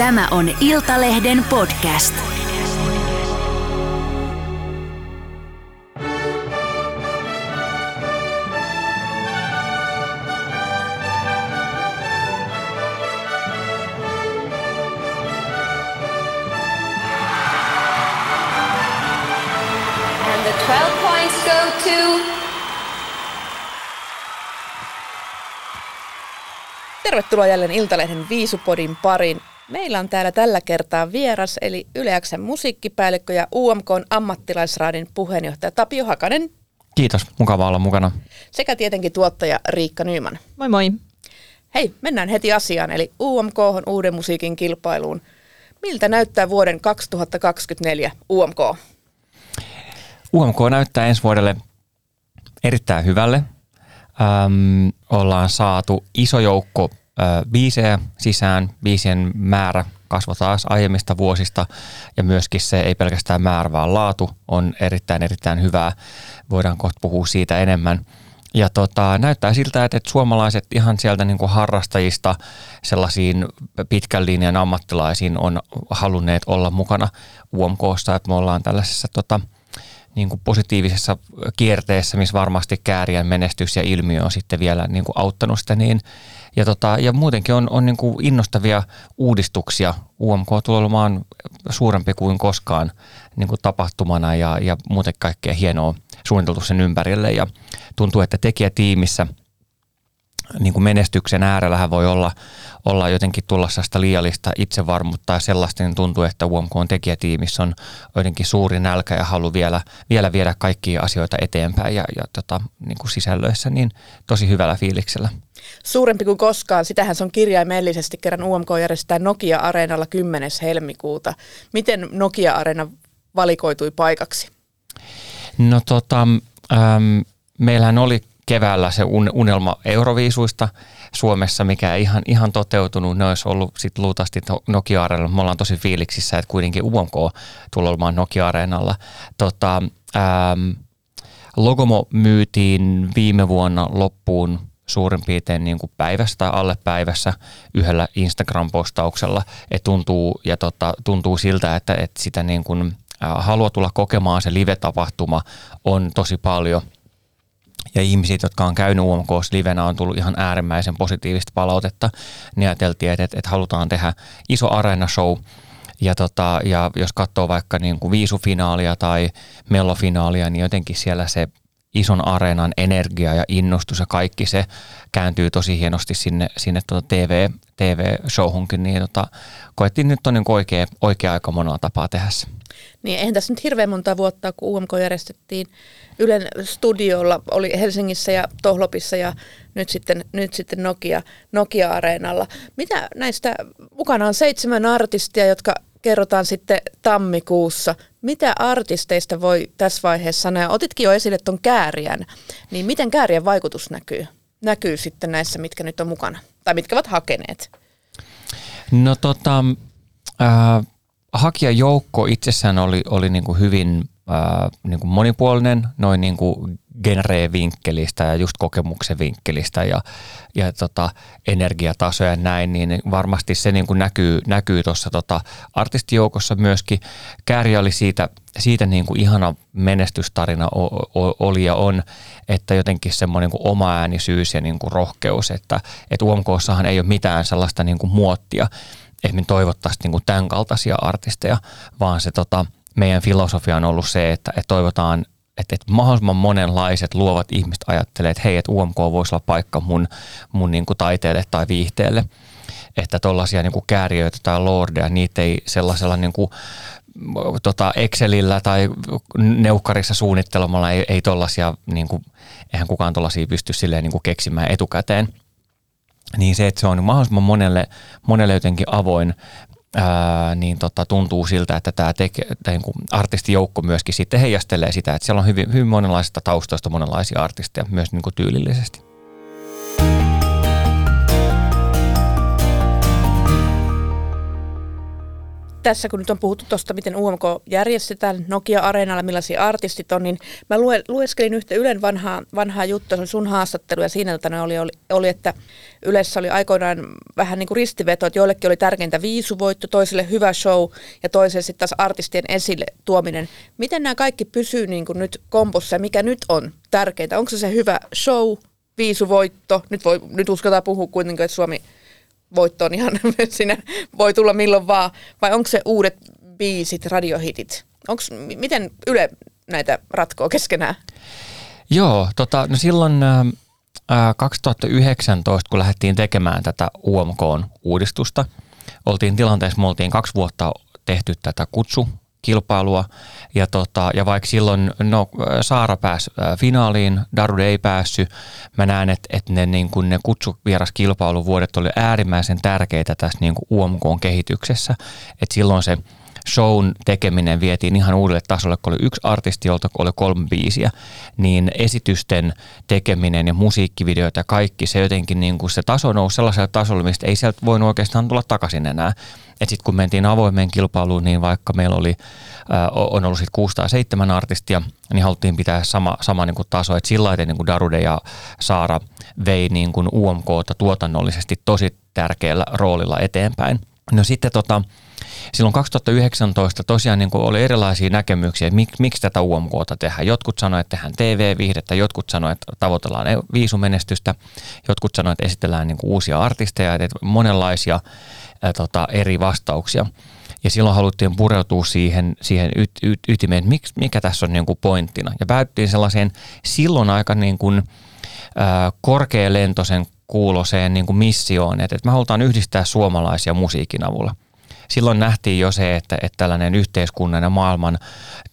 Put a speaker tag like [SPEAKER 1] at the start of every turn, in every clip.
[SPEAKER 1] Tämä on Iltalehden podcast.
[SPEAKER 2] And the 12 points go to
[SPEAKER 3] Tervetuloa jälleen Iltalehden Viisupodin parin. Meillä on täällä tällä kertaa vieras, eli Yleäksen musiikkipäällikkö ja UMKn ammattilaisraadin puheenjohtaja Tapio Hakanen
[SPEAKER 4] Kiitos, mukava olla mukana.
[SPEAKER 3] sekä tietenkin tuottaja Riikka Nyyman.
[SPEAKER 5] Moi moi.
[SPEAKER 3] Hei, mennään heti asiaan, eli UMK on uuden musiikin kilpailuun. Miltä näyttää vuoden 2024 UMK?
[SPEAKER 4] UMK näyttää ensi vuodelle erittäin hyvälle. Öm, ollaan saatu iso joukko biisejä sisään. Biisien määrä kasvoi taas aiemmista vuosista ja myöskin se ei pelkästään määrä, vaan laatu on erittäin erittäin hyvää. Voidaan kohta puhua siitä enemmän. Ja tota, näyttää siltä, että, että suomalaiset ihan sieltä niin kuin harrastajista sellaisiin pitkän linjan ammattilaisiin on halunneet olla mukana UMKssa, että me ollaan tällaisessa tota, niin kuin positiivisessa kierteessä, missä varmasti käärien menestys ja ilmiö on sitten vielä niin kuin auttanut sitä niin. Ja, tota, ja muutenkin on, on niin kuin innostavia uudistuksia. UMK tulee olemaan suurempi kuin koskaan niin kuin tapahtumana ja, ja muuten kaikkea hienoa suunniteltu sen ympärille. Ja tuntuu, että tekijätiimissä niin kuin menestyksen äärellähän voi olla, olla jotenkin tulla sellaista liiallista itsevarmuutta ja sellaista, niin tuntuu, että UMK on tekijätiimissä on jotenkin suuri nälkä ja halu vielä, vielä viedä kaikkia asioita eteenpäin ja, ja tota, niin kuin sisällöissä, niin tosi hyvällä fiiliksellä.
[SPEAKER 3] Suurempi kuin koskaan, sitähän se on kirjaimellisesti kerran UMK järjestää Nokia-areenalla 10. helmikuuta. Miten Nokia-areena valikoitui paikaksi?
[SPEAKER 4] No tota, äm, meillähän oli keväällä se un, unelma Euroviisuista Suomessa, mikä ei ihan, ihan toteutunut. Ne olisi ollut sitten luultavasti No- Nokia-areenalla. Me ollaan tosi fiiliksissä, että kuitenkin UMK tulee olemaan Nokia-areenalla. Tota, äm, Logomo myytiin viime vuonna loppuun suurin piirtein niin kuin päivässä tai alle päivässä yhdellä Instagram-postauksella. Et tuntuu, ja tota, tuntuu siltä, että, että sitä niin kuin, ää, halua tulla kokemaan se live-tapahtuma on tosi paljon – ja ihmiset, jotka on käynyt UMKs livenä, on tullut ihan äärimmäisen positiivista palautetta. Niin ajateltiin, että, että, halutaan tehdä iso arena-show. Ja, tota, ja jos katsoo vaikka niin kuin viisufinaalia tai mellofinaalia, niin jotenkin siellä se ison areenan energia ja innostus ja kaikki se kääntyy tosi hienosti sinne, sinne tuota TV, TV-showhunkin, niin tota, koettiin nyt on niin oikea, oikea aika monella tapaa tehdä se.
[SPEAKER 3] Niin eihän tässä nyt hirveän monta vuotta, kun UMK järjestettiin Ylen studiolla, oli Helsingissä ja Tohlopissa ja nyt sitten, nyt sitten Nokia, Nokia-areenalla. Mitä näistä, mukana on seitsemän artistia, jotka kerrotaan sitten tammikuussa. Mitä artisteista voi tässä vaiheessa sanoa? Otitkin jo esille tuon kääriän, niin miten käärien vaikutus näkyy? Näkyy sitten näissä, mitkä nyt on mukana, tai mitkä ovat hakeneet?
[SPEAKER 4] No tota, äh, hakijajoukko itsessään oli, oli niin kuin hyvin äh, niin kuin monipuolinen noin niin kuin genre-vinkkelistä ja just kokemuksen vinkkelistä ja, ja tota, energiatasoja ja näin, niin varmasti se niin kuin näkyy, näkyy tuossa tota artistijoukossa myöskin. Kääriä oli siitä, siitä niin kuin ihana menestystarina oli ja on, että jotenkin semmoinen kuin oma äänisyys ja niin kuin rohkeus, että, että UMKssahan ei ole mitään sellaista niin kuin muottia, että me toivottaisiin niin kuin tämän kaltaisia artisteja, vaan se tota, meidän filosofia on ollut se, että, että toivotaan, että, että mahdollisimman monenlaiset luovat ihmiset ajattelee, että hei, että UMK voisi olla paikka mun, mun niin kuin taiteelle tai viihteelle. Että tuollaisia niin kääriöitä tai lordeja, niitä ei sellaisella niin kuin, tota Excelillä tai neukkarissa suunnittelemalla ei, ei tollaisia, niin kuin, eihän kukaan tuollaisia pysty silleen niin kuin keksimään etukäteen – niin se, että se on mahdollisimman monelle, monelle jotenkin avoin, ää, niin tota, tuntuu siltä, että tämä teke, niin kuin artistijoukko myöskin sitten heijastelee sitä, että siellä on hyvin, hyvin monenlaisista taustoista monenlaisia artisteja myös niin kuin tyylillisesti.
[SPEAKER 3] Tässä kun nyt on puhuttu tuosta, miten UMK järjestetään Nokia-areenalla, millaisia artistit on, niin mä lue, lueskelin yhtä Ylen vanhaa, vanhaa juttua, se oli sun haastattelu ja siinä oli, oli, oli, että Ylessä oli aikoinaan vähän niin kuin ristiveto, että joillekin oli tärkeintä viisuvoitto, toisille hyvä show ja toiselle sitten taas artistien esille tuominen. Miten nämä kaikki pysyy niin kuin nyt kompossa ja mikä nyt on tärkeintä? Onko se se hyvä show, viisuvoitto? Nyt, voi, nyt uskotaan puhua kuitenkin, että Suomi voitto on ihan, siinä voi tulla milloin vaan, vai onko se uudet biisit, radiohitit? Onks, miten Yle näitä ratkoo keskenään?
[SPEAKER 4] Joo, tota, no silloin ää, 2019, kun lähdettiin tekemään tätä UMK-uudistusta, oltiin tilanteessa, me oltiin kaksi vuotta tehty tätä kutsu kilpailua. Ja, tota, ja vaikka silloin no, Saara pääsi finaaliin, Darude ei päässyt, mä näen, että, että ne, niin kuin ne kutsuvieraskilpailuvuodet oli äärimmäisen tärkeitä tässä niin kuin UMK-kehityksessä. Että silloin se shown tekeminen vietiin ihan uudelle tasolle, kun oli yksi artisti, jolta oli kolme biisiä, niin esitysten tekeminen ja musiikkivideot ja kaikki, se jotenkin niin kuin se taso nousi sellaiselle tasolle, mistä ei sieltä voinut oikeastaan tulla takaisin enää. Että sitten kun mentiin avoimeen kilpailuun, niin vaikka meillä oli, äh, on ollut sitten 6 tai 7 artistia, niin haluttiin pitää sama, sama niin kuin taso, että sillä lailla niin Darude ja Saara vei niin kuin UMKta tuotannollisesti tosi tärkeällä roolilla eteenpäin. No sitten tota, silloin 2019 tosiaan niin kuin oli erilaisia näkemyksiä, että mik, miksi tätä UMKta tehdään. Jotkut sanoivat, että tehdään TV-viihdettä, jotkut sanoivat, että tavoitellaan e- viisumenestystä, jotkut sanoivat, että esitellään niin kuin uusia artisteja, että monenlaisia ää, tota, eri vastauksia. Ja silloin haluttiin pureutua siihen, siihen yt, yt, ytimeen, että mik, mikä tässä on niin kuin pointtina. Ja päädyttiin sellaiseen silloin aika niin kuin, ää, korkealentoisen kuuloseen niin kuin missioon, että, että me halutaan yhdistää suomalaisia musiikin avulla – silloin nähtiin jo se, että, että tällainen yhteiskunnan ja maailman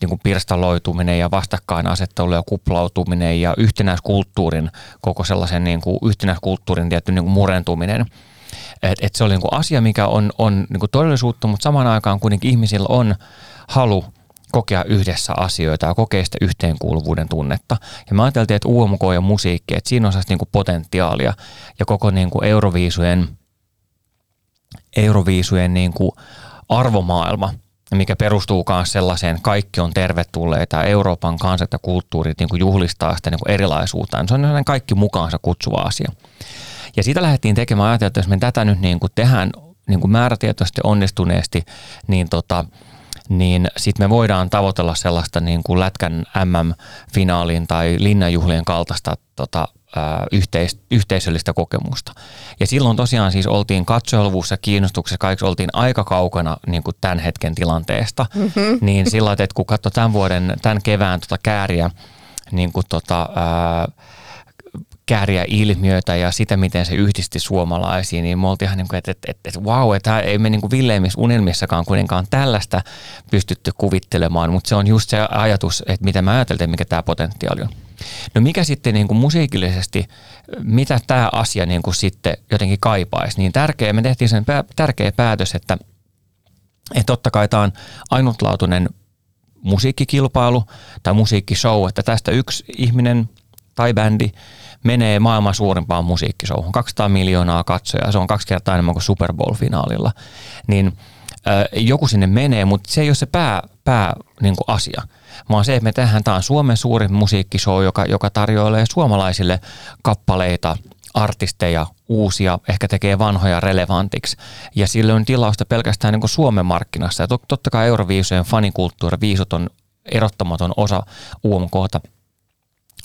[SPEAKER 4] niin kuin pirstaloituminen ja vastakkainasettelu ja kuplautuminen ja yhtenäiskulttuurin, koko sellaisen niin kuin yhtenäiskulttuurin tietty niin kuin murentuminen, et, et se oli niin kuin asia, mikä on, on niin kuin todellisuutta, mutta samaan aikaan kuitenkin ihmisillä on halu kokea yhdessä asioita ja kokea sitä yhteenkuuluvuuden tunnetta. Ja mä ajattelin, että UMK ja musiikki, että siinä on niin kuin potentiaalia ja koko niin kuin Euroviisujen – euroviisujen niin kuin arvomaailma, mikä perustuu myös sellaiseen, kaikki on tervetulleita, Euroopan kansat ja kulttuurit niin kuin juhlistaa sitä niin kuin erilaisuutta. Se on kaikki mukaansa kutsuva asia. Ja siitä lähdettiin tekemään ajatella, että jos me tätä nyt niin kuin tehdään niin kuin määrätietoisesti onnistuneesti, niin tota, niin sitten me voidaan tavoitella sellaista niin kuin Lätkän MM-finaalin tai linnanjuhlien kaltaista tota, yhteis- yhteisöllistä kokemusta. Ja silloin tosiaan siis oltiin katsojaluvussa ja kiinnostuksessa, kaikki oltiin aika kaukana niin kuin tämän hetken tilanteesta. Mm-hmm. Niin sillä että kun katsoi tämän vuoden, tämän kevään tota kääriä, niin kuin tota, ää, kääriä ilmiöitä ja sitä, miten se yhdisti suomalaisiin, niin me oltiin ihan niin kuin, että, että, että, että wow, että ei me niin kuin villeimmissä unelmissakaan kuitenkaan tällaista pystytty kuvittelemaan, mutta se on just se ajatus, että mitä mä ajattelin, mikä tämä potentiaali on. No mikä sitten niin kuin musiikillisesti, mitä tämä asia niin kuin sitten jotenkin kaipaisi, niin tärkeä, me tehtiin sen tärkeä päätös, että, että totta kai tämä on ainutlaatuinen musiikkikilpailu tai musiikkishow, että tästä yksi ihminen tai bändi menee maailman suurimpaan musiikkishowhun. 200 miljoonaa katsojaa, se on kaksi kertaa enemmän kuin Super Bowl-finaalilla. Niin joku sinne menee, mutta se ei ole se pää, pää niin kuin asia, vaan se, että me tehdään, tämä on Suomen suurin musiikkishow, joka, joka tarjoilee suomalaisille kappaleita, artisteja, uusia, ehkä tekee vanhoja relevantiksi. Ja sillä on tilausta pelkästään niin kuin Suomen markkinassa. Ja totta kai Euroviisujen fanikulttuuri, viisut on erottamaton osa UMKta,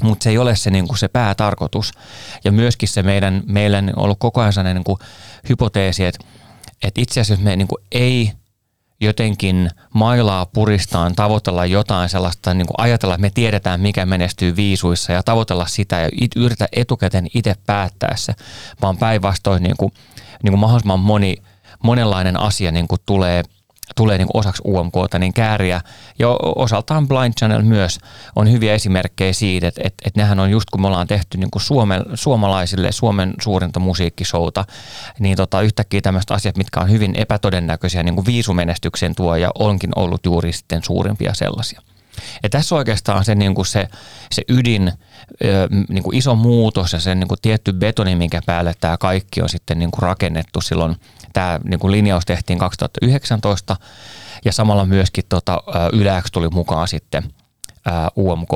[SPEAKER 4] mutta se ei ole se, niin kuin se päätarkoitus. Ja myöskin se meidän, meillä on ollut koko ajan sellainen niin kuin hypoteesi, että, että itse asiassa me niin kuin ei jotenkin mailaa puristaan tavoitella jotain sellaista, niin kuin ajatella, että me tiedetään, mikä menestyy viisuissa ja tavoitella sitä ja it, yritä etukäteen itse päättää se, vaan päinvastoin niin kuin, niin kuin mahdollisimman moni, monenlainen asia niin kuin tulee – tulee niin osaksi UMKta, niin kääriä ja osaltaan Blind Channel myös on hyviä esimerkkejä siitä, että, että, että nehän on just kun me ollaan tehty niin kuin Suomen, suomalaisille Suomen suurinta musiikkishouta, niin tota, yhtäkkiä tämmöiset asiat, mitkä on hyvin epätodennäköisiä niin kuin viisumenestyksen tuo ja onkin ollut juuri sitten suurimpia sellaisia. Ja tässä oikeastaan se, niin kuin se, se ydin, niin kuin iso muutos ja se niin kuin tietty betoni, minkä päälle tämä kaikki on sitten niin kuin rakennettu silloin tämä niin kuin linjaus tehtiin 2019 ja samalla myöskin tota, Yle tuli mukaan sitten UMK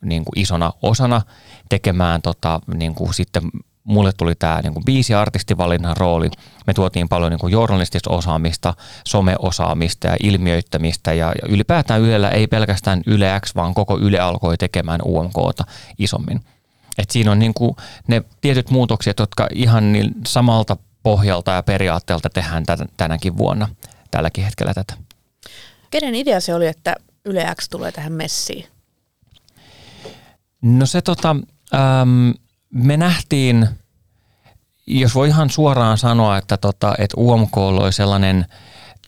[SPEAKER 4] niin kuin isona osana tekemään tota, niin kuin sitten mulle tuli tämä niin kuin biisi-artistivalinnan rooli. Me tuotiin paljon niin kuin journalistista osaamista, someosaamista ja ilmiöittämistä ja, ja ylipäätään Ylellä ei pelkästään Yle X, vaan koko Yle alkoi tekemään UMKta isommin. Et siinä on niin kuin ne tietyt muutokset, jotka ihan niin samalta pohjalta ja periaatteelta tehdään tänäkin vuonna, tälläkin hetkellä tätä.
[SPEAKER 3] Kenen idea se oli, että Yle X tulee tähän messiin?
[SPEAKER 4] No se tota, äm, me nähtiin, jos voi ihan suoraan sanoa, että, tota, että UMK oli sellainen,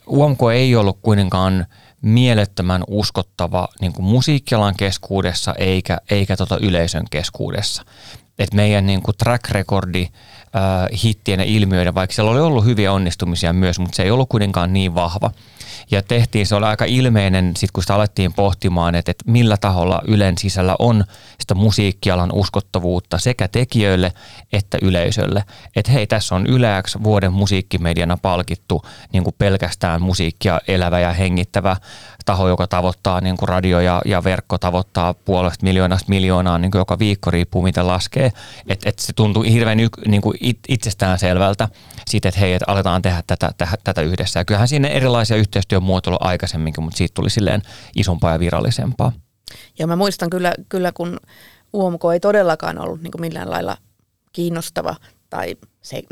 [SPEAKER 4] UMK ei ollut kuitenkaan mielettömän uskottava niin kuin musiikkialan keskuudessa eikä, eikä tota yleisön keskuudessa. Et meidän niin kuin track recordi äh, hittien ja ilmiöiden, vaikka siellä oli ollut hyviä onnistumisia myös, mutta se ei ollut kuitenkaan niin vahva – ja tehtiin, se oli aika ilmeinen, sit kun sitä alettiin pohtimaan, että, että millä taholla Ylen sisällä on sitä musiikkialan uskottavuutta sekä tekijöille että yleisölle. Että hei, tässä on Yleäks vuoden musiikkimediana palkittu niin kuin pelkästään musiikkia elävä ja hengittävä taho, joka tavoittaa niin kuin radio ja, ja verkko tavoittaa puolesta miljoonasta miljoonaa niin kuin joka viikko, riippuu mitä laskee. Että et se tuntuu hirveän niin kuin it, itsestään selvältä siitä, että hei, että aletaan tehdä tätä, tätä, tätä yhdessä. Ja kyllähän siinä erilaisia yhteistyömuotoja aikaisemminkin, mutta siitä tuli silleen isompaa ja virallisempaa.
[SPEAKER 3] Ja mä muistan kyllä, kyllä kun UMK ei todellakaan ollut niin millään lailla kiinnostava tai se,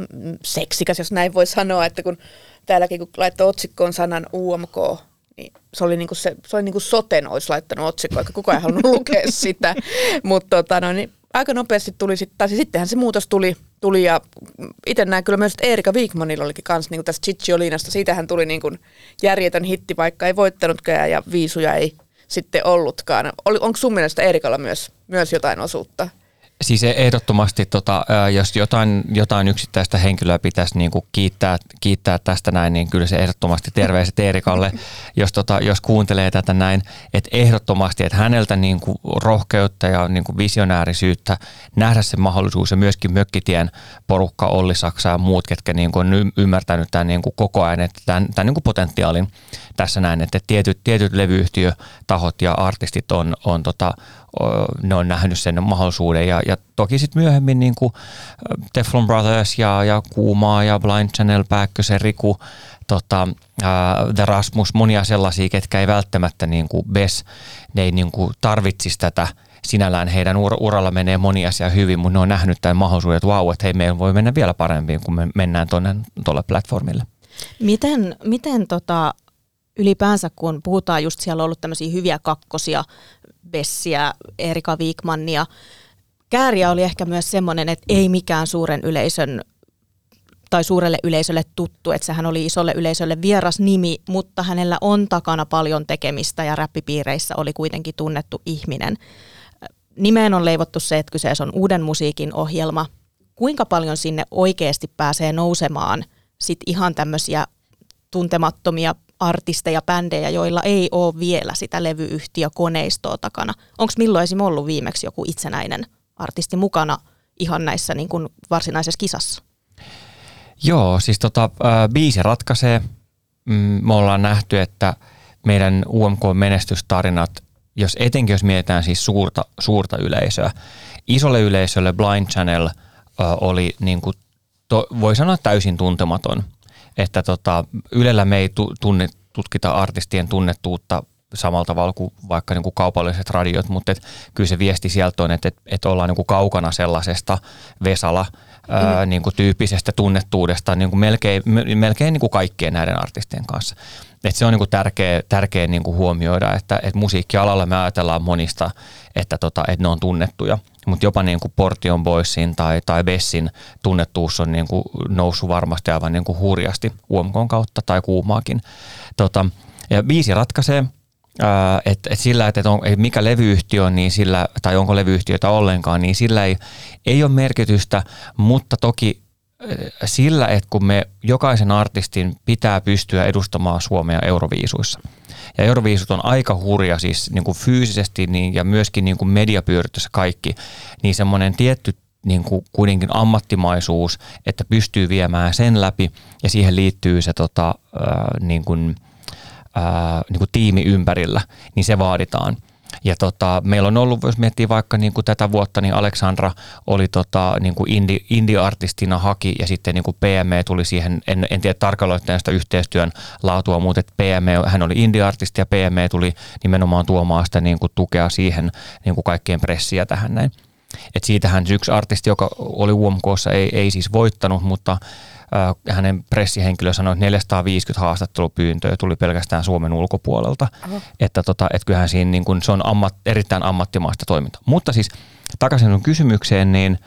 [SPEAKER 3] seksikäs, jos näin voi sanoa, että kun täälläkin kun laittoi otsikkoon sanan UMK, niin se oli, niinku se, se oli niinku soten olisi laittanut otsikko, eikä kukaan ei halunnut lukea sitä. Mutta tota, no, niin aika nopeasti tuli, sit, tai siis sittenhän se muutos tuli, tuli ja itse näen kyllä myös, että Erika Wigmanilla olikin kanssa niin tästä Chichiolinasta. Siitähän tuli niin kuin järjetön hitti, vaikka ei voittanutkaan ja viisuja ei sitten ollutkaan. Onko sun mielestä Erikalla myös, myös jotain osuutta?
[SPEAKER 4] Siis ehdottomasti, tota, jos jotain, jotain yksittäistä henkilöä pitäisi niin kuin kiittää, kiittää tästä näin, niin kyllä se ehdottomasti terveiset Eerikalle, jos, tota, jos kuuntelee tätä näin, että ehdottomasti, että häneltä niin kuin rohkeutta ja niin kuin visionäärisyyttä nähdä se mahdollisuus ja myöskin Mökkitien porukka, Olli Saksa ja muut, ketkä niin kuin on ymmärtänyt tämän niin kuin koko ajan, että tämän, tämän niin kuin potentiaalin tässä näin, että tietyt, tietyt levyyhtiötahot ja artistit on, on tota, ne on nähnyt sen mahdollisuuden. Ja, ja toki sitten myöhemmin niin kuin Teflon Brothers ja, ja Kuumaa ja Blind Channel, Pääkkösen, Riku, tota, uh, The Rasmus, monia sellaisia, ketkä ei välttämättä niin kuin Bes, ne ei niin kuin tarvitsisi tätä. Sinällään heidän ur- uralla menee moni asia hyvin, mutta ne on nähnyt tämän mahdollisuuden, että vau, että hei, meillä voi mennä vielä paremmin, kun me mennään tuonne tuolle platformille.
[SPEAKER 5] Miten, miten tota, ylipäänsä, kun puhutaan just siellä on ollut tämmöisiä hyviä kakkosia, Bessiä, Erika Wigmannia. Kääriä oli ehkä myös semmoinen, että ei mikään suuren yleisön tai suurelle yleisölle tuttu, että sehän oli isolle yleisölle vieras nimi, mutta hänellä on takana paljon tekemistä ja räppipiireissä oli kuitenkin tunnettu ihminen. Nimeen on leivottu se, että kyseessä on uuden musiikin ohjelma. Kuinka paljon sinne oikeasti pääsee nousemaan sit ihan tämmöisiä tuntemattomia artisteja, bändejä, joilla ei ole vielä sitä levyyhtiökoneistoa takana. Onko milloin esim. ollut viimeksi joku itsenäinen artisti mukana ihan näissä niin kuin varsinaisessa kisassa?
[SPEAKER 4] Joo, siis tota, biisi ratkaisee. Mm, me ollaan nähty, että meidän UMK-menestystarinat, jos etenkin jos mietitään siis suurta, suurta yleisöä, isolle yleisölle Blind Channel oli niin kuin to, voi sanoa täysin tuntematon – että tota, Ylellä me ei tunne, tutkita artistien tunnettuutta samalla tavalla kuin vaikka niin kuin kaupalliset radiot, mutta et kyllä se viesti sieltä on, että, että ollaan niin kuin kaukana sellaisesta Vesala ää, niin kuin tyyppisestä tunnettuudesta niin kuin melkein, melkein niin kuin kaikkien näiden artistien kanssa. Et se on niin tärkeä, tärkeä niin huomioida, että, että musiikkialalla me ajatellaan monista, että, tota, että ne on tunnettuja – mutta jopa niin Portion Boysin tai, tai Bessin tunnettuus on niin noussut varmasti aivan niin hurjasti UMKn kautta tai kuumaakin. Tota, ja biisi ratkaisee, että et sillä, että on, et mikä levyyhtiö on, niin sillä, tai onko levyyhtiötä ollenkaan, niin sillä ei, ei ole merkitystä, mutta toki sillä, että kun me jokaisen artistin pitää pystyä edustamaan Suomea Euroviisuissa – ja Euroviisut on aika hurja siis niin kuin fyysisesti niin, ja myöskin niin kuin mediapyörityssä kaikki, niin semmoinen tietty niin kuin kuitenkin ammattimaisuus, että pystyy viemään sen läpi ja siihen liittyy se tota, ää, niin kuin, ää, niin kuin tiimi ympärillä, niin se vaaditaan. Ja tota, meillä on ollut, jos miettii vaikka niin kuin tätä vuotta, niin Aleksandra oli tota, niin kuin indie, indie-artistina haki ja sitten niin kuin PME tuli siihen, en, en tiedä tarkalleen sitä yhteistyön laatua, mutta että PME, hän oli indie-artisti ja PME tuli nimenomaan tuomaan sitä niin kuin tukea siihen niin kuin kaikkien pressiä tähän näin. Et siitähän yksi artisti, joka oli UMKssa, ei, ei siis voittanut, mutta hänen pressihenkilö sanoi, että 450 haastattelupyyntöä tuli pelkästään Suomen ulkopuolelta. Aha. Että tota, et kyllähän siinä niin kun se on ammat, erittäin ammattimaista toimintaa. Mutta siis takaisin sun kysymykseen, niin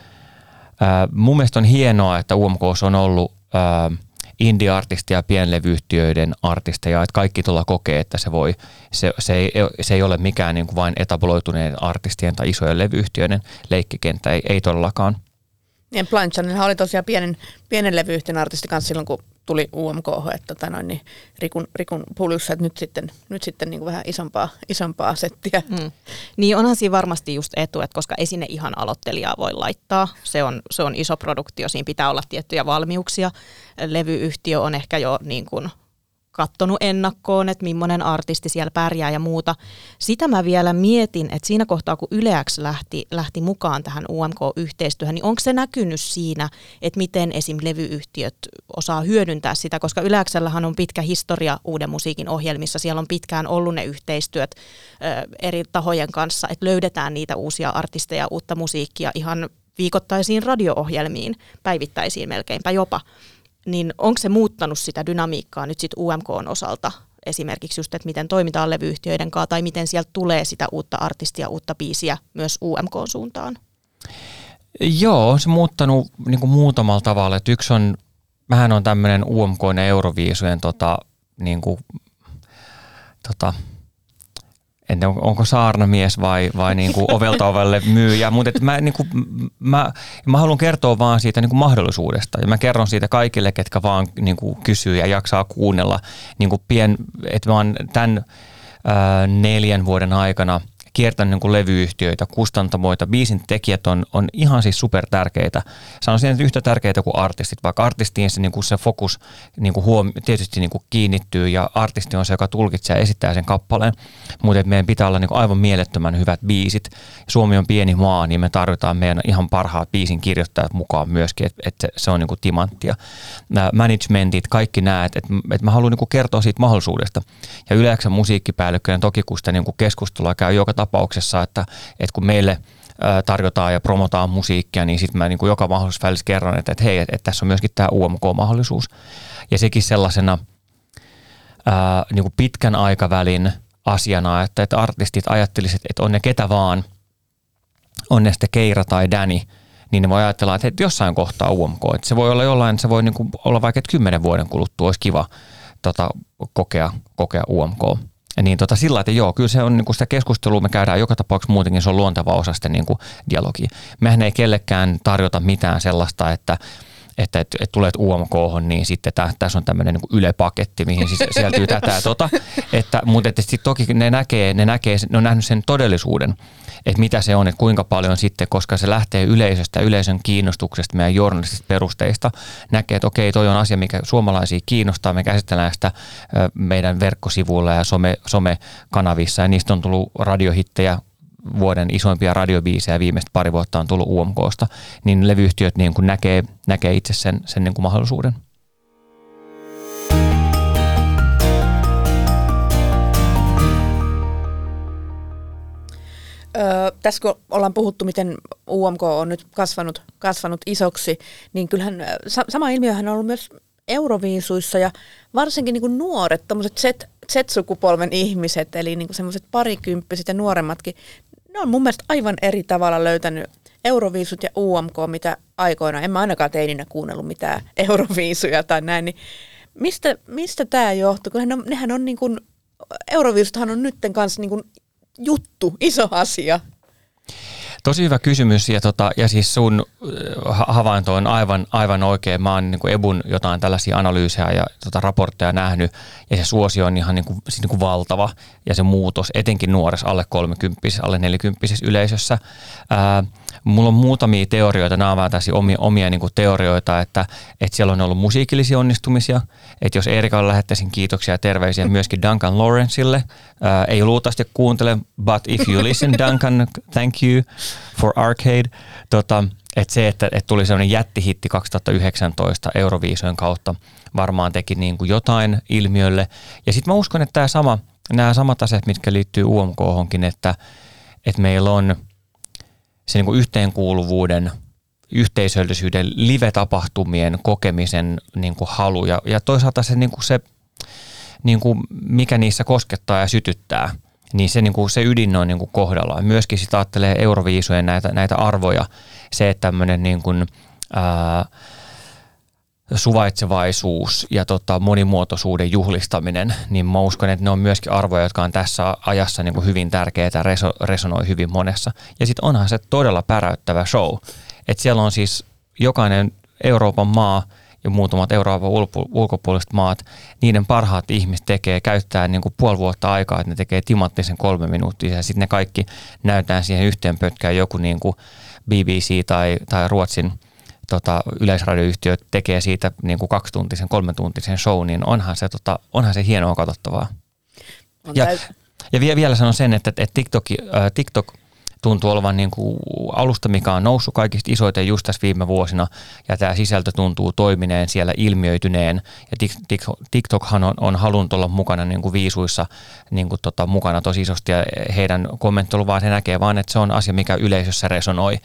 [SPEAKER 4] äh, mun mielestä on hienoa, että UMKssa on ollut äh, indie-artisti ja pienlevyyhtiöiden artisteja, että kaikki tuolla kokee, että se voi, se, se, ei, se ei ole mikään niin kuin vain etabloituneiden artistien tai isojen levyyhtiöiden leikkikenttä, ei, ei todellakaan.
[SPEAKER 3] Blind Channel oli tosiaan pienen, pienen levyyhtiön artisti kanssa silloin, kun tuli UMK, että tota noin, niin Rikun, Rikun puljussa, että nyt sitten, nyt sitten niin kuin vähän isompaa, isompaa settiä. Mm.
[SPEAKER 5] Niin onhan siinä varmasti just etu, että koska esine ihan aloittelijaa voi laittaa, se on, se on iso produktio, siinä pitää olla tiettyjä valmiuksia. Levyyhtiö on ehkä jo niin kuin kattonut ennakkoon, että millainen artisti siellä pärjää ja muuta. Sitä mä vielä mietin, että siinä kohtaa kun Yleäks lähti, lähti mukaan tähän UMK-yhteistyöhön, niin onko se näkynyt siinä, että miten esim. levyyhtiöt osaa hyödyntää sitä, koska Yleäksellähän on pitkä historia uuden musiikin ohjelmissa, siellä on pitkään ollut ne yhteistyöt ö, eri tahojen kanssa, että löydetään niitä uusia artisteja, uutta musiikkia ihan viikoittaisiin radio-ohjelmiin, päivittäisiin melkeinpä jopa niin onko se muuttanut sitä dynamiikkaa nyt sitten UMK osalta esimerkiksi just, että miten toimitaan levyyhtiöiden kanssa tai miten sieltä tulee sitä uutta artistia, uutta biisiä myös UMK-suuntaan?
[SPEAKER 4] Joo, on se muuttanut niin kuin muutamalla tavalla. Että yksi on, vähän on tämmöinen UMK ja Euroviisujen tota, niin kuin, tota, en tiedä, onko saarnamies vai, vai niin kuin ovelta ovelle myyjä, mutta mä, niin kuin, mä, mä haluan kertoa vaan siitä niin kuin mahdollisuudesta ja mä kerron siitä kaikille, ketkä vaan niin kuin kysyy ja jaksaa kuunnella. Niin kuin pien, että mä oon tämän ää, neljän vuoden aikana – kiertänyt niin kuin levyyhtiöitä, kustantamoita, biisin tekijät on, on ihan siis super tärkeitä. Sanoisin, että yhtä tärkeitä kuin artistit, vaikka artistiin se, niin kuin se fokus niin kuin huom- tietysti niin kuin kiinnittyy ja artisti on se, joka tulkitsee ja esittää sen kappaleen, mutta meidän pitää olla niin kuin aivan mielettömän hyvät biisit. Suomi on pieni maa, niin me tarvitaan meidän ihan parhaat biisin kirjoittajat mukaan myöskin, että, että se on niin kuin timanttia. Nämä managementit, kaikki nämä, että, että, että mä haluan niin kuin kertoa siitä mahdollisuudesta. Ja yleensä musiikkipäällikköjen toki kun sitä niin kuin keskustelua käy joka tapauksessa, että, että kun meille tarjotaan ja promotaan musiikkia, niin sitten mä niin kuin joka mahdollisuus välissä kerron, että, että hei, että, että tässä on myöskin tämä UMK-mahdollisuus. Ja sekin sellaisena ää, niin kuin pitkän aikavälin asiana, että, että artistit ajattelisivat, että on ne ketä vaan, on ne sitten Keira tai Danny, niin ne voi ajatella, että, että jossain kohtaa UMK, että se voi olla jollain, se voi niin kuin olla vaikka, että kymmenen vuoden kuluttua olisi kiva tota, kokea, kokea UMK. Niin tota, sillä että joo, kyllä se on niin sitä keskustelua me käydään joka tapauksessa muutenkin, se on luonteva osa sitä niin dialogia. Mehän ei kellekään tarjota mitään sellaista, että että et, et tulet UMK, niin sitten tä, tässä on tämmöinen niin ylepaketti, mihin siis sieltyy tätä ja tota. Että, mutta että sit toki ne näkee, ne näkee, ne on nähnyt sen todellisuuden, että mitä se on, että kuinka paljon sitten, koska se lähtee yleisöstä, yleisön kiinnostuksesta, meidän journalistisista perusteista, näkee, että okei, toi on asia, mikä suomalaisia kiinnostaa, me käsitellään sitä meidän verkkosivuilla ja some, somekanavissa, ja niistä on tullut radiohittejä vuoden isoimpia radiobiisejä viimeistä pari vuotta on tullut UMKsta, niin levyyhtiöt niin kuin näkee, näkee itse sen, sen niin kuin mahdollisuuden.
[SPEAKER 3] Öö, tässä kun ollaan puhuttu, miten UMK on nyt kasvanut, kasvanut isoksi, niin kyllähän sa- sama ilmiöhän on ollut myös euroviisuissa ja varsinkin niin nuoret, Z, Z-sukupolven ihmiset, eli niin semmoiset parikymppiset ja nuoremmatkin, ne on mun mielestä aivan eri tavalla löytänyt Euroviisut ja UMK, mitä aikoina, en mä ainakaan teininä kuunnellut mitään Euroviisuja tai näin, niin mistä, mistä tämä johtuu? Kun nehän on, nehän on niin kuin, Euroviisuthan on nytten kanssa niin kuin juttu, iso asia.
[SPEAKER 4] Tosi hyvä kysymys ja, tota, ja siis sun äh, havainto on aivan, aivan oikein. Mä oon niin kuin Ebun jotain tällaisia analyysejä ja tota, raportteja nähnyt ja se suosio on ihan niin kuin, siis niin kuin valtava ja se muutos etenkin nuoressa alle 30 alle 40 yleisössä. Ää, mulla on muutamia teorioita, nämä ovat tässä omia, omia niin kuin teorioita, että, että siellä on ollut musiikillisia onnistumisia, että jos Erikalle lähettäisin kiitoksia ja terveisiä myöskin Duncan Lawrenceille, ää, ei luultavasti kuuntele, but if you listen Duncan, thank you for Arcade, tota, että se, että, että tuli sellainen jättihitti 2019 Euroviisojen kautta, varmaan teki niin kuin jotain ilmiölle. Ja sitten mä uskon, että tämä sama, nämä samat asiat, mitkä liittyy UMK-honkin, että, että meillä on se niin yhteenkuuluvuuden, yhteisöllisyyden, live-tapahtumien kokemisen niin kuin halu ja, ja toisaalta se, niin kuin se niin kuin mikä niissä koskettaa ja sytyttää, niin se, niin kuin se ydin on niin kuin kohdallaan. Myöskin sitä ajattelee Euroviisujen näitä, näitä arvoja, se, että tämmöinen niin kuin, ää, suvaitsevaisuus ja tota, monimuotoisuuden juhlistaminen, niin mä uskon, että ne on myöskin arvoja, jotka on tässä ajassa niin kuin hyvin tärkeitä ja reso, resonoi hyvin monessa. Ja sitten onhan se todella päräyttävä show, että siellä on siis jokainen Euroopan maa ja muutamat Euroopan ulkopuoliset maat, niiden parhaat ihmiset tekee, käyttää niin kuin puoli vuotta aikaa, että ne tekee timattisen kolme minuuttia ja sitten ne kaikki näytään siihen yhteen pötkään joku niin kuin BBC tai, tai Ruotsin – tota, yleisradioyhtiö tekee siitä niin kuin kaksituntisen, kolmetuntisen show, niin onhan se, tota, onhan se hienoa katsottavaa.
[SPEAKER 3] On
[SPEAKER 4] Ja, ja vie- vielä sanon sen, että, että TikTok, äh, TikTok tuntuu olevan niin kuin alusta, mikä on noussut kaikista isoiten just tässä viime vuosina, ja tämä sisältö tuntuu toimineen siellä ilmiöityneen, ja Tik- Tik- TikTokhan on, on halunnut olla mukana niin kuin viisuissa niin kuin tota, mukana tosi isosti, ja heidän kommenttelu vaan se näkee vaan, että se on asia, mikä yleisössä resonoi,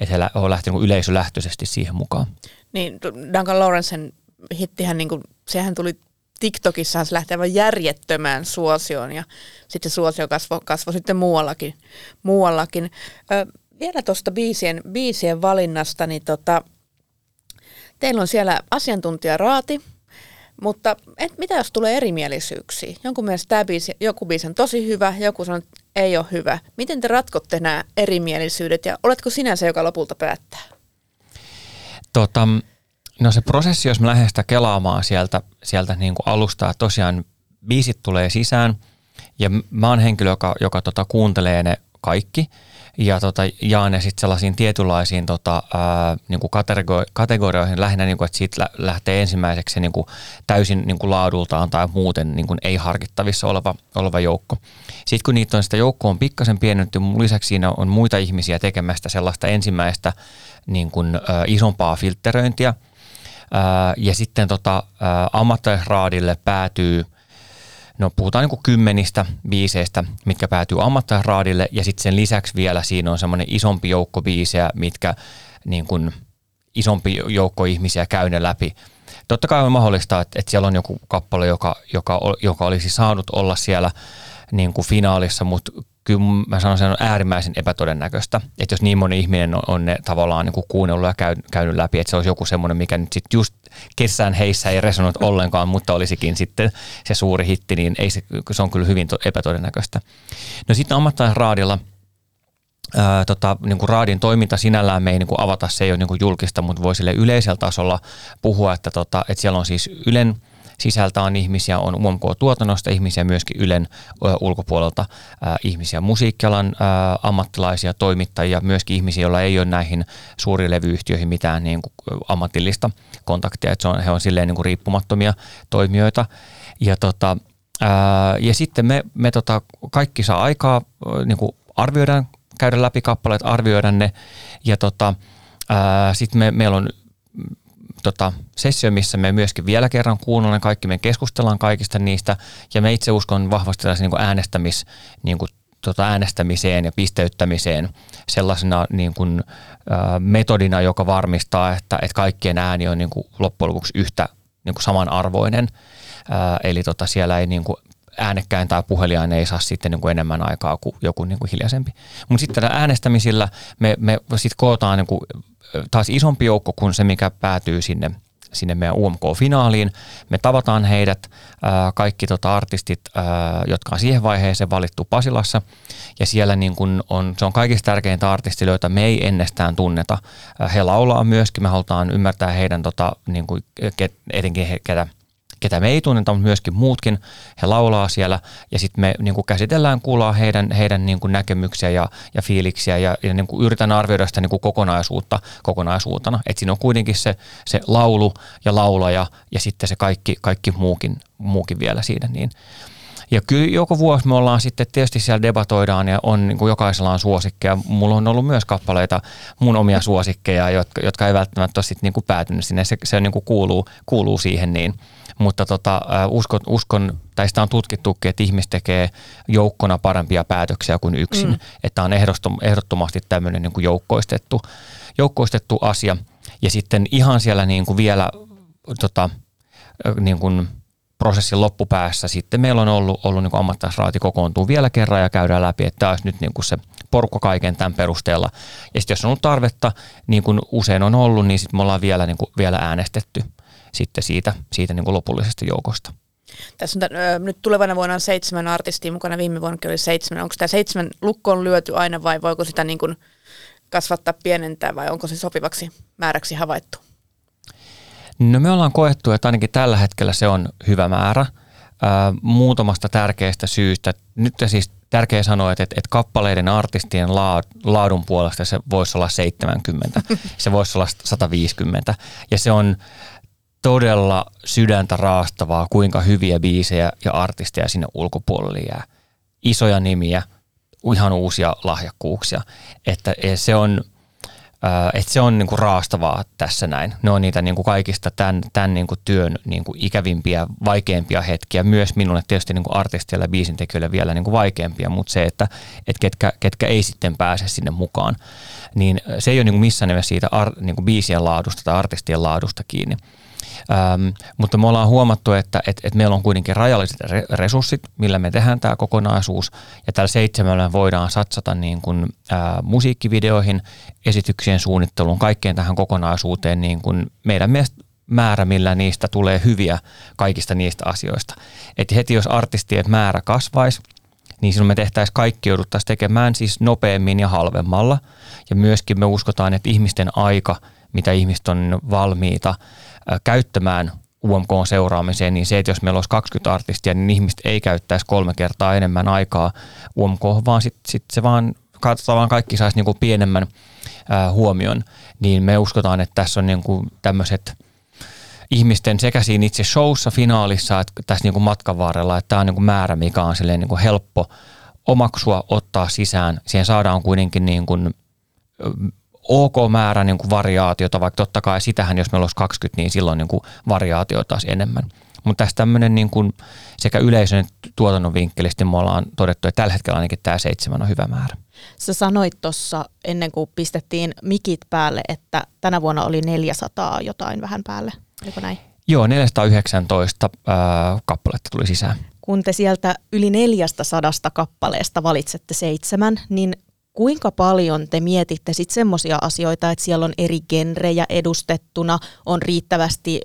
[SPEAKER 4] että he on lähtenyt niin yleisölähtöisesti siihen mukaan.
[SPEAKER 3] Niin Duncan Lawrencen hittihän, niin kuin, sehän tuli TikTokissa se lähti aivan järjettömään suosioon ja sitten suosio kasvoi kasvo sitten muuallakin. muuallakin. Ö, vielä tuosta biisien, biisien valinnasta, niin tota, teillä on siellä asiantuntijaraati, mutta et, mitä jos tulee erimielisyyksiä? Jonkun mielestä tämä biisi, joku biisi on tosi hyvä, joku sanoo, että ei ole hyvä. Miten te ratkotte nämä erimielisyydet ja oletko sinä se, joka lopulta päättää?
[SPEAKER 4] Tota, no se prosessi, jos mä lähden sitä kelaamaan sieltä, sieltä niin kuin alusta, että tosiaan biisit tulee sisään ja mä oon henkilö, joka, joka tota, kuuntelee ne kaikki ja tota, jaan ne sitten sellaisiin tietynlaisiin tota, ää, niin kuin kategori- kategorioihin lähinnä, niin kuin, että siitä lä- lähtee ensimmäiseksi se niin kuin, täysin niin kuin laadultaan tai muuten niin kuin, ei harkittavissa oleva, oleva joukko. Sitten kun niitä on sitä joukkoa on pikkasen pienennetty, lisäksi siinä on muita ihmisiä tekemästä sellaista ensimmäistä niin kuin, ä, isompaa filtteröintiä. Ää, ja sitten tota, ää, ammattilaisraadille päätyy, no puhutaan niin kuin kymmenistä biiseistä, mitkä päätyy ammattilaisraadille ja sitten sen lisäksi vielä siinä on semmoinen isompi joukko biisejä, mitkä niin kuin isompi joukko ihmisiä käy ne läpi. Totta kai on mahdollista, että, että siellä on joku kappale, joka, joka, joka olisi saanut olla siellä niin kuin finaalissa, mutta kyllä mä sanoisin, että on äärimmäisen epätodennäköistä, että jos niin moni ihminen on, on ne tavallaan niin kuunnellut ja käy, käynyt läpi, että se olisi joku semmoinen, mikä nyt sitten just kessään heissä ei resonut ollenkaan, mutta olisikin sitten se suuri hitti, niin ei se, se on kyllä hyvin to- epätodennäköistä. No sitten ammattilaisraadilla ää, tota, niin kuin raadin toiminta sinällään me ei niin kuin avata, se ei ole niin kuin julkista, mutta voi sille yleisellä tasolla puhua, että, tota, että siellä on siis Ylen sisältä on ihmisiä, on UMK-tuotannosta ihmisiä, myöskin Ylen ulkopuolelta ihmisiä, musiikkialan ammattilaisia, toimittajia, myöskin ihmisiä, joilla ei ole näihin suuriin levyyhtiöihin mitään niin kuin, ammatillista kontaktia, että se on, he on silleen niin kuin riippumattomia toimijoita. Ja, tota, ja sitten me, me tota, kaikki saa aikaa niin kuin arvioidaan, käydä läpi kappaleet, arvioida ne ja tota, sitten me, meillä on tota, sessio, missä me myöskin vielä kerran kuunnellaan kaikki, me keskustellaan kaikista niistä ja me itse uskon vahvasti niin kuin äänestämis, niin kuin, tota, äänestämiseen ja pisteyttämiseen sellaisena niin kuin, ä, metodina, joka varmistaa, että, että kaikkien ääni on niin kuin, loppujen lopuksi yhtä niin kuin samanarvoinen. Ä, eli tota, siellä ei niin kuin, äänekkäin tai puheliaan ei saa sitten niin kuin enemmän aikaa kuin joku niin kuin hiljaisempi. Mutta sitten äänestämisillä me, me sitten kootaan niin kuin taas isompi joukko kuin se, mikä päätyy sinne, sinne meidän UMK-finaaliin. Me tavataan heidät, kaikki tota artistit, jotka on siihen vaiheeseen valittu Pasilassa. Ja siellä niin kun on, se on kaikista tärkeintä artistille, joita me ei ennestään tunneta. He laulaa myöskin, me halutaan ymmärtää heidän, tota, niin ket, etenkin he, ketä ketä me ei tunneta, mutta myöskin muutkin, he laulaa siellä ja sitten me niin kuin käsitellään, kuullaan heidän, heidän niin kuin näkemyksiä ja, ja fiiliksiä ja, ja niin kuin yritän arvioida sitä niin kuin kokonaisuutta kokonaisuutena. Että siinä on kuitenkin se, se laulu ja laulaja ja sitten se kaikki, kaikki muukin, muukin vielä siinä. Niin, ja kyllä joko vuosi me ollaan sitten, tietysti siellä debatoidaan ja on niin kuin jokaisella on suosikkeja. Mulla on ollut myös kappaleita, mun omia suosikkeja, jotka, jotka ei välttämättä ole sitten niin kuin päätynyt sinne. Se, se niin kuin kuuluu, kuuluu siihen niin. Mutta tota, uskon, uskon, tai sitä on tutkittukin, että ihmiset tekee joukkona parempia päätöksiä kuin yksin. Mm. Että on ehdottomasti tämmöinen niin kuin joukkoistettu, joukkoistettu asia. Ja sitten ihan siellä niin kuin vielä tota, niin kuin prosessin loppupäässä sitten meillä on ollut, ollut niin ammattilaisraati kokoontuu vielä kerran ja käydään läpi, että tämä olisi nyt niin kuin se porukka kaiken tämän perusteella. Ja sitten jos on ollut tarvetta, niin kuin usein on ollut, niin sitten me ollaan vielä, niin kuin, vielä äänestetty sitten siitä, siitä niin kuin lopullisesta joukosta.
[SPEAKER 3] Tässä on tämän, nyt tulevana vuonna on seitsemän artistia mukana, viime vuonna oli seitsemän. Onko tämä seitsemän lukkoon lyöty aina vai voiko sitä niin kuin kasvattaa, pienentää vai onko se sopivaksi määräksi havaittu?
[SPEAKER 4] No me ollaan koettu, että ainakin tällä hetkellä se on hyvä määrä ää, muutamasta tärkeästä syystä. Nyt siis tärkeä sanoa, että, että kappaleiden artistien laadun puolesta se voisi olla 70, se voisi olla 150 ja se on todella sydäntä raastavaa, kuinka hyviä biisejä ja artisteja sinne ulkopuolelle jää. Isoja nimiä, ihan uusia lahjakkuuksia. Että se on, että se on niinku raastavaa tässä näin. Ne on niitä niinku kaikista tämän, tämän niinku työn niinku ikävimpiä, vaikeimpia hetkiä. Myös minulle tietysti niinku artisteille ja biisintekijöille vielä niinku vaikeampia, mutta se, että et ketkä, ketkä ei sitten pääse sinne mukaan, niin se ei ole niinku missään nimessä siitä ar, niinku biisien laadusta tai artistien laadusta kiinni. Ähm, mutta me ollaan huomattu, että et, et meillä on kuitenkin rajalliset re- resurssit, millä me tehdään tämä kokonaisuus. Ja tällä seitsemällä voidaan satsata niin kuin, äh, musiikkivideoihin, esityksien suunnitteluun, kaikkeen tähän kokonaisuuteen niin kuin meidän mielestä määrä, millä niistä tulee hyviä kaikista niistä asioista. Et heti jos artistien määrä kasvaisi, niin silloin me tehtäisiin kaikki, jouduttaisiin tekemään siis nopeammin ja halvemmalla. Ja myöskin me uskotaan, että ihmisten aika, mitä ihmiset on valmiita käyttämään UMK seuraamiseen, niin se, että jos meillä olisi 20 artistia, niin ihmiset ei käyttäisi kolme kertaa enemmän aikaa UMK, vaan sitten sit se vaan, katsotaan kaikki saisi niinku pienemmän ää, huomion, niin me uskotaan, että tässä on niinku tämmöiset ihmisten sekä siinä itse showssa, finaalissa, että tässä niinku matkan varrella, että tämä on niinku määrä, mikä on niinku helppo omaksua, ottaa sisään. Siihen saadaan kuitenkin niin kuin ok määrä niin kuin variaatiota, vaikka totta kai sitähän, jos meillä olisi 20, niin silloin niin kuin variaatiota taas enemmän. Mutta tässä tämmöinen niin kuin sekä yleisön että tuotannon vinkkelistä me ollaan todettu, että tällä hetkellä ainakin tämä seitsemän on hyvä määrä.
[SPEAKER 5] Sä sanoit tuossa ennen kuin pistettiin mikit päälle, että tänä vuonna oli 400 jotain vähän päälle. Oliko näin?
[SPEAKER 4] Joo, 419 äh, kappaletta tuli sisään.
[SPEAKER 5] Kun te sieltä yli 400 kappaleesta valitsette seitsemän, niin kuinka paljon te mietitte sitten semmoisia asioita, että siellä on eri genrejä edustettuna, on riittävästi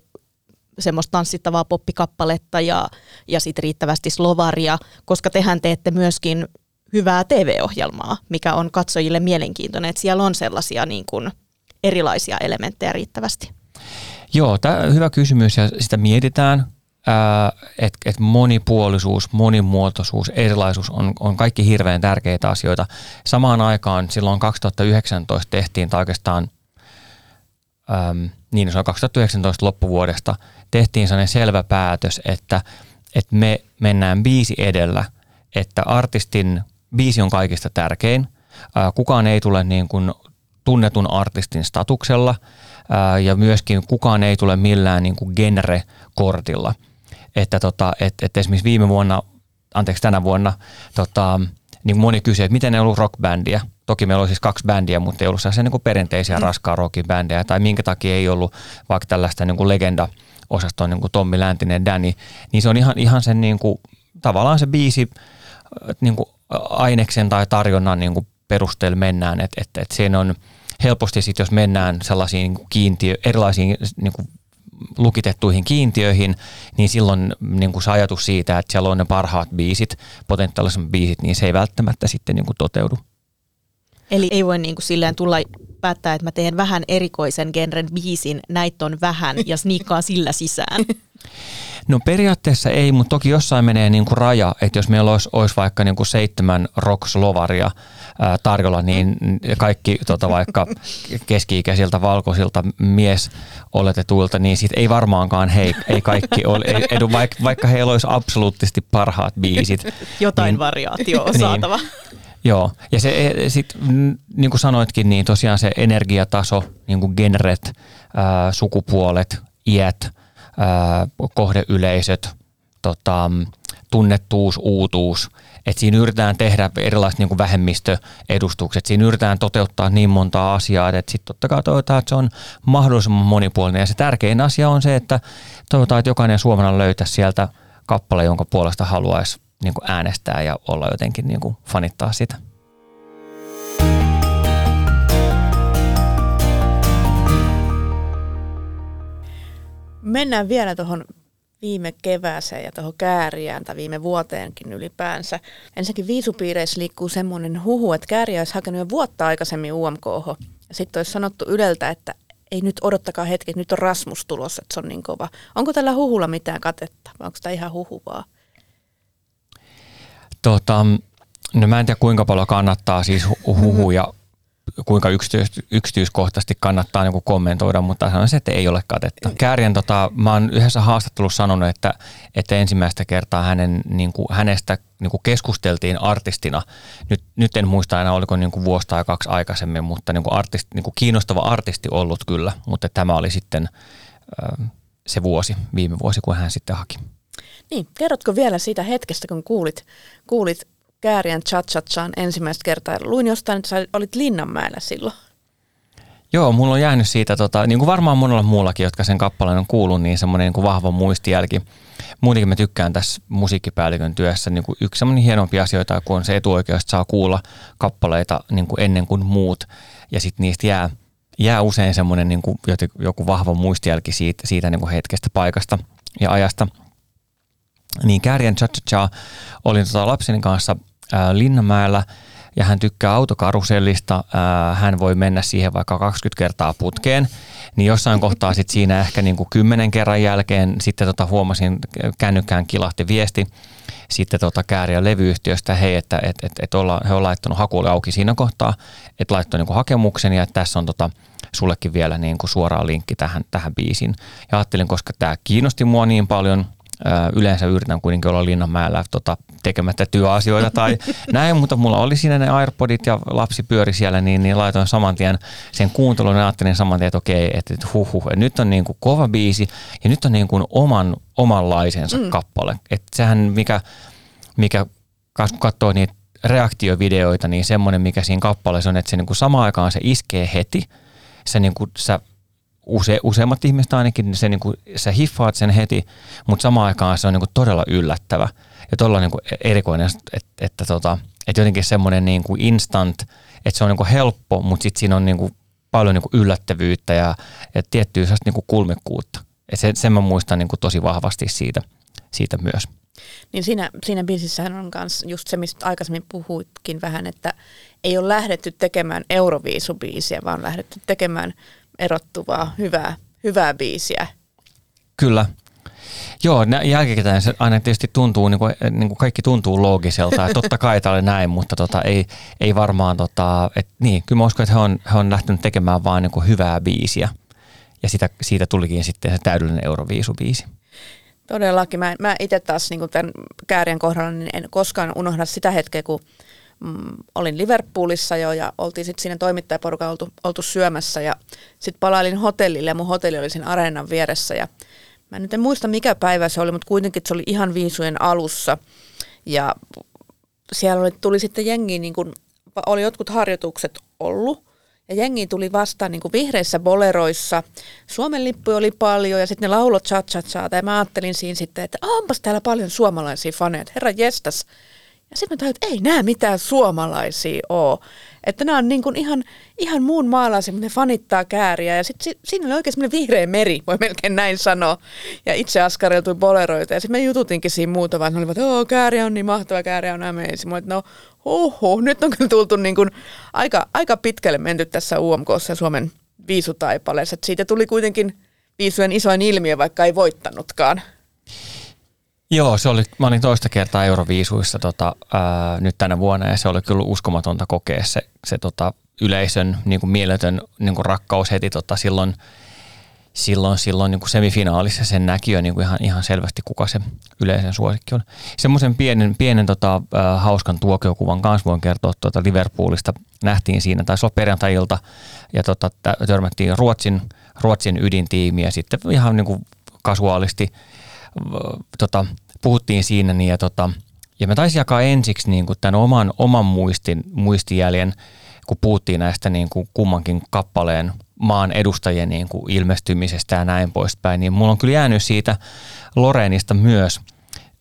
[SPEAKER 5] semmoista tanssittavaa poppikappaletta ja, ja sitten riittävästi slovaria, koska tehän teette myöskin hyvää TV-ohjelmaa, mikä on katsojille mielenkiintoinen, että siellä on sellaisia niin kuin erilaisia elementtejä riittävästi.
[SPEAKER 4] Joo, tämä hyvä kysymys ja sitä mietitään että et monipuolisuus, monimuotoisuus, erilaisuus on, on kaikki hirveän tärkeitä asioita. Samaan aikaan silloin 2019 tehtiin, tai oikeastaan äm, niin se on 2019 loppuvuodesta, tehtiin sellainen selvä päätös, että, että me mennään biisi edellä, että artistin biisi on kaikista tärkein. Ää, kukaan ei tule niin kuin tunnetun artistin statuksella ää, ja myöskin kukaan ei tule millään niin kuin genre-kortilla – että, tota, että, että esimerkiksi viime vuonna, anteeksi tänä vuonna, tota, niin moni kysyi, että miten ei ollut rockbändiä. Toki meillä oli siis kaksi bändiä, mutta ei ollut sellaisia niin kuin perinteisiä mm. raskaan rockin bändejä, tai minkä takia ei ollut vaikka tällaista niin kuin legenda osaston niin kuin Tommi Läntinen, Danny, niin se on ihan, ihan sen niin kuin, tavallaan se biisi niin kuin aineksen tai tarjonnan niin kuin perusteella mennään, että et, et siinä on helposti sitten, jos mennään sellaisiin kiintiö, erilaisiin niin kuin lukitettuihin kiintiöihin, niin silloin niin kuin se ajatus siitä, että siellä on ne parhaat biisit, potentiaaliset biisit, niin se ei välttämättä sitten niin kuin toteudu.
[SPEAKER 5] Eli ei voi niin kuin silleen tulla päättää, että mä teen vähän erikoisen genren biisin, näitä on vähän ja sniikkaan sillä sisään?
[SPEAKER 4] No periaatteessa ei, mutta toki jossain menee niin kuin raja, että jos meillä olisi, olisi vaikka niin kuin seitsemän rock-slovaria ää, tarjolla, niin kaikki tota, vaikka keski-ikäisiltä valkoisilta mies oletetuilta, niin sit ei varmaankaan hei, ei kaikki ole, edu, vaikka, vaikka heillä olisi absoluuttisesti parhaat biisit.
[SPEAKER 5] Jotain niin, variaatioa niin, saatava.
[SPEAKER 4] Joo, ja se e, sit, niin kuin sanoitkin, niin tosiaan se energiataso, niin kuin genret, ää, sukupuolet, iät, ää, kohdeyleisöt, tota, tunnettuus, uutuus, että siinä yritetään tehdä erilaiset niin kuin vähemmistöedustukset, siinä yritetään toteuttaa niin montaa asiaa, että sitten totta kai toivotaan, että se on mahdollisimman monipuolinen. Ja se tärkein asia on se, että toivotaan, että jokainen suomalainen löytäisi sieltä kappale, jonka puolesta haluaisi niin kuin äänestää ja olla jotenkin niin kuin fanittaa sitä.
[SPEAKER 3] Mennään vielä tuohon viime kevääseen ja tuohon kääriään tai viime vuoteenkin ylipäänsä. Ensinnäkin viisupiireissä liikkuu semmoinen huhu, että kääriä olisi hakenut jo vuotta aikaisemmin UMKH. Sitten olisi sanottu Yleltä, että ei nyt odottakaa hetki, että nyt on Rasmus tulossa, että se on niin kova. Onko tällä huhulla mitään katetta vai onko tämä ihan huhu vaan?
[SPEAKER 4] Tota, no mä en tiedä kuinka paljon kannattaa siis huhuja kuinka yksityis, yksityiskohtaisesti kannattaa niin kommentoida, mutta sanon se, että ei ole katetta. Kääriän, tota, mä oon yhdessä haastattelussa sanonut, että, että ensimmäistä kertaa hänen, niin kuin, hänestä niin kuin keskusteltiin artistina. Nyt, nyt en muista enää, oliko niin kuin vuosi tai kaksi aikaisemmin, mutta niin kuin artist, niin kuin kiinnostava artisti ollut kyllä, mutta tämä oli sitten äh, se vuosi, viime vuosi, kun hän sitten haki.
[SPEAKER 3] Niin, kerrotko vielä siitä hetkestä, kun kuulit, kuulit Kääriän cha ensimmäistä kertaa. Luin jostain, että sä olit Linnanmäellä silloin.
[SPEAKER 4] Joo, mulla on jäänyt siitä, tota, niin kuin varmaan monella muullakin, jotka sen kappaleen on kuullut, niin semmoinen niin kuin vahva muistijälki. Muutenkin mä tykkään tässä musiikkipäällikön työssä. Niin kuin yksi semmoinen hienompi asioita, kun on se etuoikeus, että saa kuulla kappaleita niin kuin ennen kuin muut. Ja sitten niistä jää, jää usein semmoinen niin kuin joku vahva muistijälki siitä, siitä niin kuin hetkestä, paikasta ja ajasta. Niin Kääriän Cha Cha olin tota lapseni kanssa – Linnanmäellä ja hän tykkää autokarusellista, hän voi mennä siihen vaikka 20 kertaa putkeen, niin jossain kohtaa sitten siinä ehkä niin kuin kymmenen kerran jälkeen sitten tota huomasin, kännykkään kilahti viesti sitten tota kääriä levyyhtiöstä, hei, että et, et, et olla, he on laittanut hakulle auki siinä kohtaa, että laittoi niin kuin hakemuksen ja että tässä on tota, sullekin vielä niin kuin suoraan linkki tähän, tähän biisiin. Ja ajattelin, koska tämä kiinnosti mua niin paljon, yleensä yritän kuitenkin olla Linnanmäellä tota, tekemättä työasioita tai näin, mutta mulla oli siinä ne AirPodit ja lapsi pyöri siellä, niin, niin laitoin saman tien sen kuuntelun ja ajattelin saman tien, että okei, että, että huh, huh, nyt on niin kuin kova biisi ja nyt on niin kuin oman, omanlaisensa mm. kappale. Että sehän mikä, mikä kun katsoo niitä reaktiovideoita, niin semmoinen, mikä siinä kappaleessa on, että se niin kuin samaan aikaan se iskee heti, se niin kuin, sä use, useimmat ihmiset ainakin, se niin kuin, sä hiffaat sen heti, mutta samaan aikaan se on niin kuin todella yllättävä ja todella niin kuin erikoinen, että, että, tota, että jotenkin semmoinen niin kuin instant, että se on niin kuin helppo, mutta sitten siinä on niin kuin paljon niin kuin yllättävyyttä ja, ja tiettyä niin kuin kulmikkuutta. Ja se, sen mä muistan niin kuin tosi vahvasti siitä, siitä myös.
[SPEAKER 3] Niin siinä, siinä biisissähän on myös just se, mistä aikaisemmin puhuitkin vähän, että ei ole lähdetty tekemään Euroviisubiisiä, vaan lähdetty tekemään erottuvaa, hyvää, hyvää biisiä.
[SPEAKER 4] Kyllä. Joo, jälkikäteen se aina tietysti tuntuu, niin kuin, niin kuin kaikki tuntuu loogiselta. Ja totta kai tämä oli näin, mutta tota, ei, ei varmaan, tota, et, niin, kyllä mä uskon, että he on, he on lähtenyt tekemään vaan niin kuin hyvää biisiä. Ja sitä, siitä tulikin sitten se täydellinen Euroviisubiisi.
[SPEAKER 3] Todellakin. Mä, mä itse taas niin tämän käärien kohdalla niin en koskaan unohda sitä hetkeä, kun mm, olin Liverpoolissa jo ja oltiin sitten siinä toimittajaporukalla oltu, oltu syömässä ja sitten palailin hotellille ja mun hotelli oli siinä areenan vieressä ja mä nyt en muista mikä päivä se oli, mutta kuitenkin se oli ihan viisujen alussa ja siellä oli, tuli sitten jengi, niin kun, oli jotkut harjoitukset ollut ja jengi tuli vastaan niin kuin vihreissä boleroissa. Suomen lippu oli paljon ja sitten ne laulot cha cha cha. Ja mä ajattelin siinä sitten, että onpas täällä paljon suomalaisia faneja. Herra jestas, Ja sitten mä tajuin, että ei nämä mitään suomalaisia ole. Että nämä on niin kuin ihan, ihan muun maalaisia, mutta ne fanittaa kääriä. Ja sitten siinä oli oikein semmoinen vihreä meri, voi melkein näin sanoa. Ja itse askareltui boleroita. Ja sitten me jututinkin siinä muuta, vaan ne olivat, että kääriä on niin mahtava, kääriä on amazing. Mä no oho, nyt on kyllä tultu niin kuin aika, aika pitkälle menty tässä UMKssa ja Suomen viisutaipaleessa. Siitä tuli kuitenkin viisujen isoin ilmiö, vaikka ei voittanutkaan.
[SPEAKER 4] Joo, se oli, mä olin toista kertaa Euroviisuissa tota, ää, nyt tänä vuonna ja se oli kyllä uskomatonta kokea se, se tota, yleisön niin kuin mieletön niin kuin rakkaus heti tota, silloin, silloin, silloin niin kuin semifinaalissa sen näki jo niin kuin ihan, ihan selvästi, kuka se yleisen suosikki on. Semmoisen pienen, pienen tota, äh, hauskan tuokiokuvan kanssa voin kertoa tuota Liverpoolista. Nähtiin siinä, taisi olla perjantai-ilta, ja tota, törmättiin Ruotsin, Ruotsin ydintiimiä sitten ihan niin kuin kasuaalisti tota, puhuttiin siinä niin ja, tota, ja mä taisin jakaa ensiksi niin kuin tämän oman, oman muistin, muistijäljen, kun puhuttiin näistä niin kuin kummankin kappaleen maan edustajien niin kuin ilmestymisestä ja näin poispäin, niin mulla on kyllä jäänyt siitä Loreenista myös,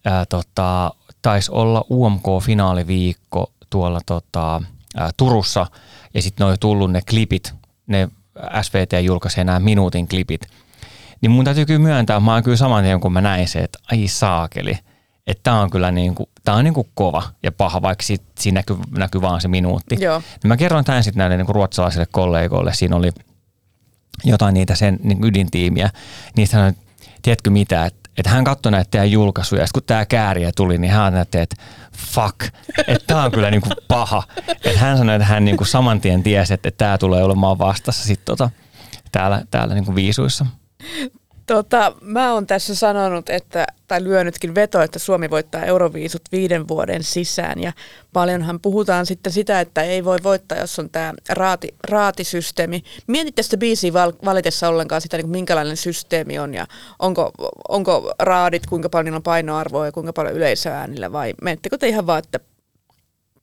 [SPEAKER 4] ää, tota, taisi olla UMK-finaaliviikko tuolla tota, ää, Turussa, ja sitten ne oli tullut ne klipit, ne SVT julkaisi nämä minuutin klipit, niin mun täytyy kyllä myöntää, mä oon kyllä saman tien kun mä näin se, että ai saakeli, että tämä on kyllä niin kuin, tää on niin kuin kova ja paha, vaikka sit, siinä näkyy, näkyy vaan se minuutti.
[SPEAKER 3] Joo.
[SPEAKER 4] Niin mä kerroin tämän sitten näille niin kuin ruotsalaisille kollegoille, siinä oli jotain niitä sen niin ydintiimiä, niin sanoin, tiedätkö mitä, että että hän katsoi näitä teidän julkaisuja, ja kun tämä kääriä tuli, niin hän näette, että fuck, että tämä on kyllä niinku paha. Että hän sanoi, että hän niinku saman tien tiesi, että tämä tulee olemaan vastassa sitten tota, täällä, täällä niinku viisuissa.
[SPEAKER 3] Tota, mä oon tässä sanonut, että, tai lyönytkin veto, että Suomi voittaa Euroviisut viiden vuoden sisään. Ja paljonhan puhutaan sitten sitä, että ei voi voittaa, jos on tämä raati, raatisysteemi. Mietitte sitä biisiä val, valitessa ollenkaan sitä, niin minkälainen systeemi on ja onko, onko raadit, kuinka paljon on painoarvoa ja kuinka paljon yleisöäänillä vai menettekö te ihan vaan, että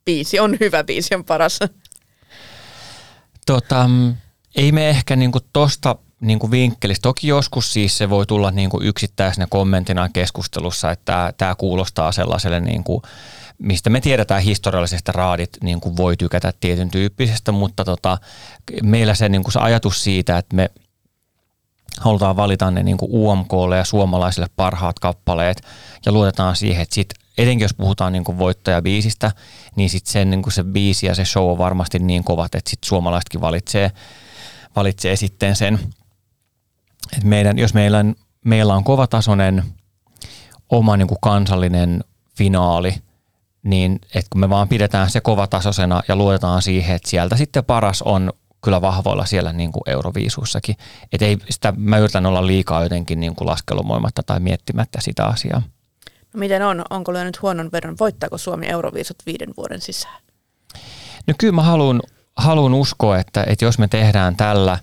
[SPEAKER 3] biisi on hyvä, biisi on paras?
[SPEAKER 4] Tota, ei me ehkä niinku tosta niin kuin vinkkelistä. Toki joskus siis se voi tulla niin kuin yksittäisenä kommenttina keskustelussa, että tämä kuulostaa sellaiselle, niin kuin, mistä me tiedetään historiallisesti raadit niin kuin voi tykätä tietyn tyyppisestä, mutta tota, meillä se, niin kuin se ajatus siitä, että me halutaan valita ne niin kuin UMKlle ja suomalaisille parhaat kappaleet ja luotetaan siihen, että sit, etenkin jos puhutaan niin kuin voittajabiisistä, niin sit sen, niin kuin se biisi ja se show on varmasti niin kovat, että sit suomalaisetkin valitsee, valitsee sitten sen että meidän, jos meillä, meillä on kovatasoinen oma niin kuin kansallinen finaali, niin että kun me vaan pidetään se kovatasoisena ja luotetaan siihen, että sieltä sitten paras on kyllä vahvoilla siellä niin kuin Euroviisuussakin. Että ei sitä, mä yritän olla liikaa jotenkin niin kuin laskelumoimatta tai miettimättä sitä asiaa.
[SPEAKER 3] No miten on? Onko lyönyt huonon verran? Voittaako Suomi Euroviisut viiden vuoden sisään?
[SPEAKER 4] No kyllä mä haluan, haluan uskoa, että, että jos me tehdään tällä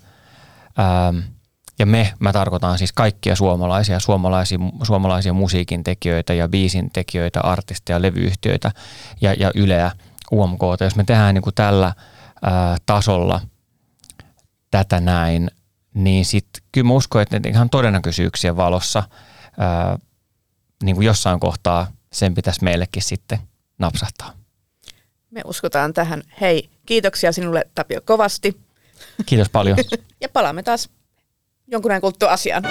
[SPEAKER 4] ähm, – ja me, mä tarkoitan siis kaikkia suomalaisia, suomalaisia, suomalaisia musiikin tekijöitä ja biisin tekijöitä, artisteja, levyyhtiöitä ja, ja Yleä, UMK. Jos me tehdään niin kuin tällä ää, tasolla tätä näin, niin sitten kyllä mä uskon, että ihan todennäköisyyksien valossa ää, niin kuin jossain kohtaa sen pitäisi meillekin sitten napsahtaa.
[SPEAKER 3] Me uskotaan tähän. Hei, kiitoksia sinulle Tapio kovasti.
[SPEAKER 4] Kiitos paljon.
[SPEAKER 3] ja palaamme taas jonkun kulttuasian.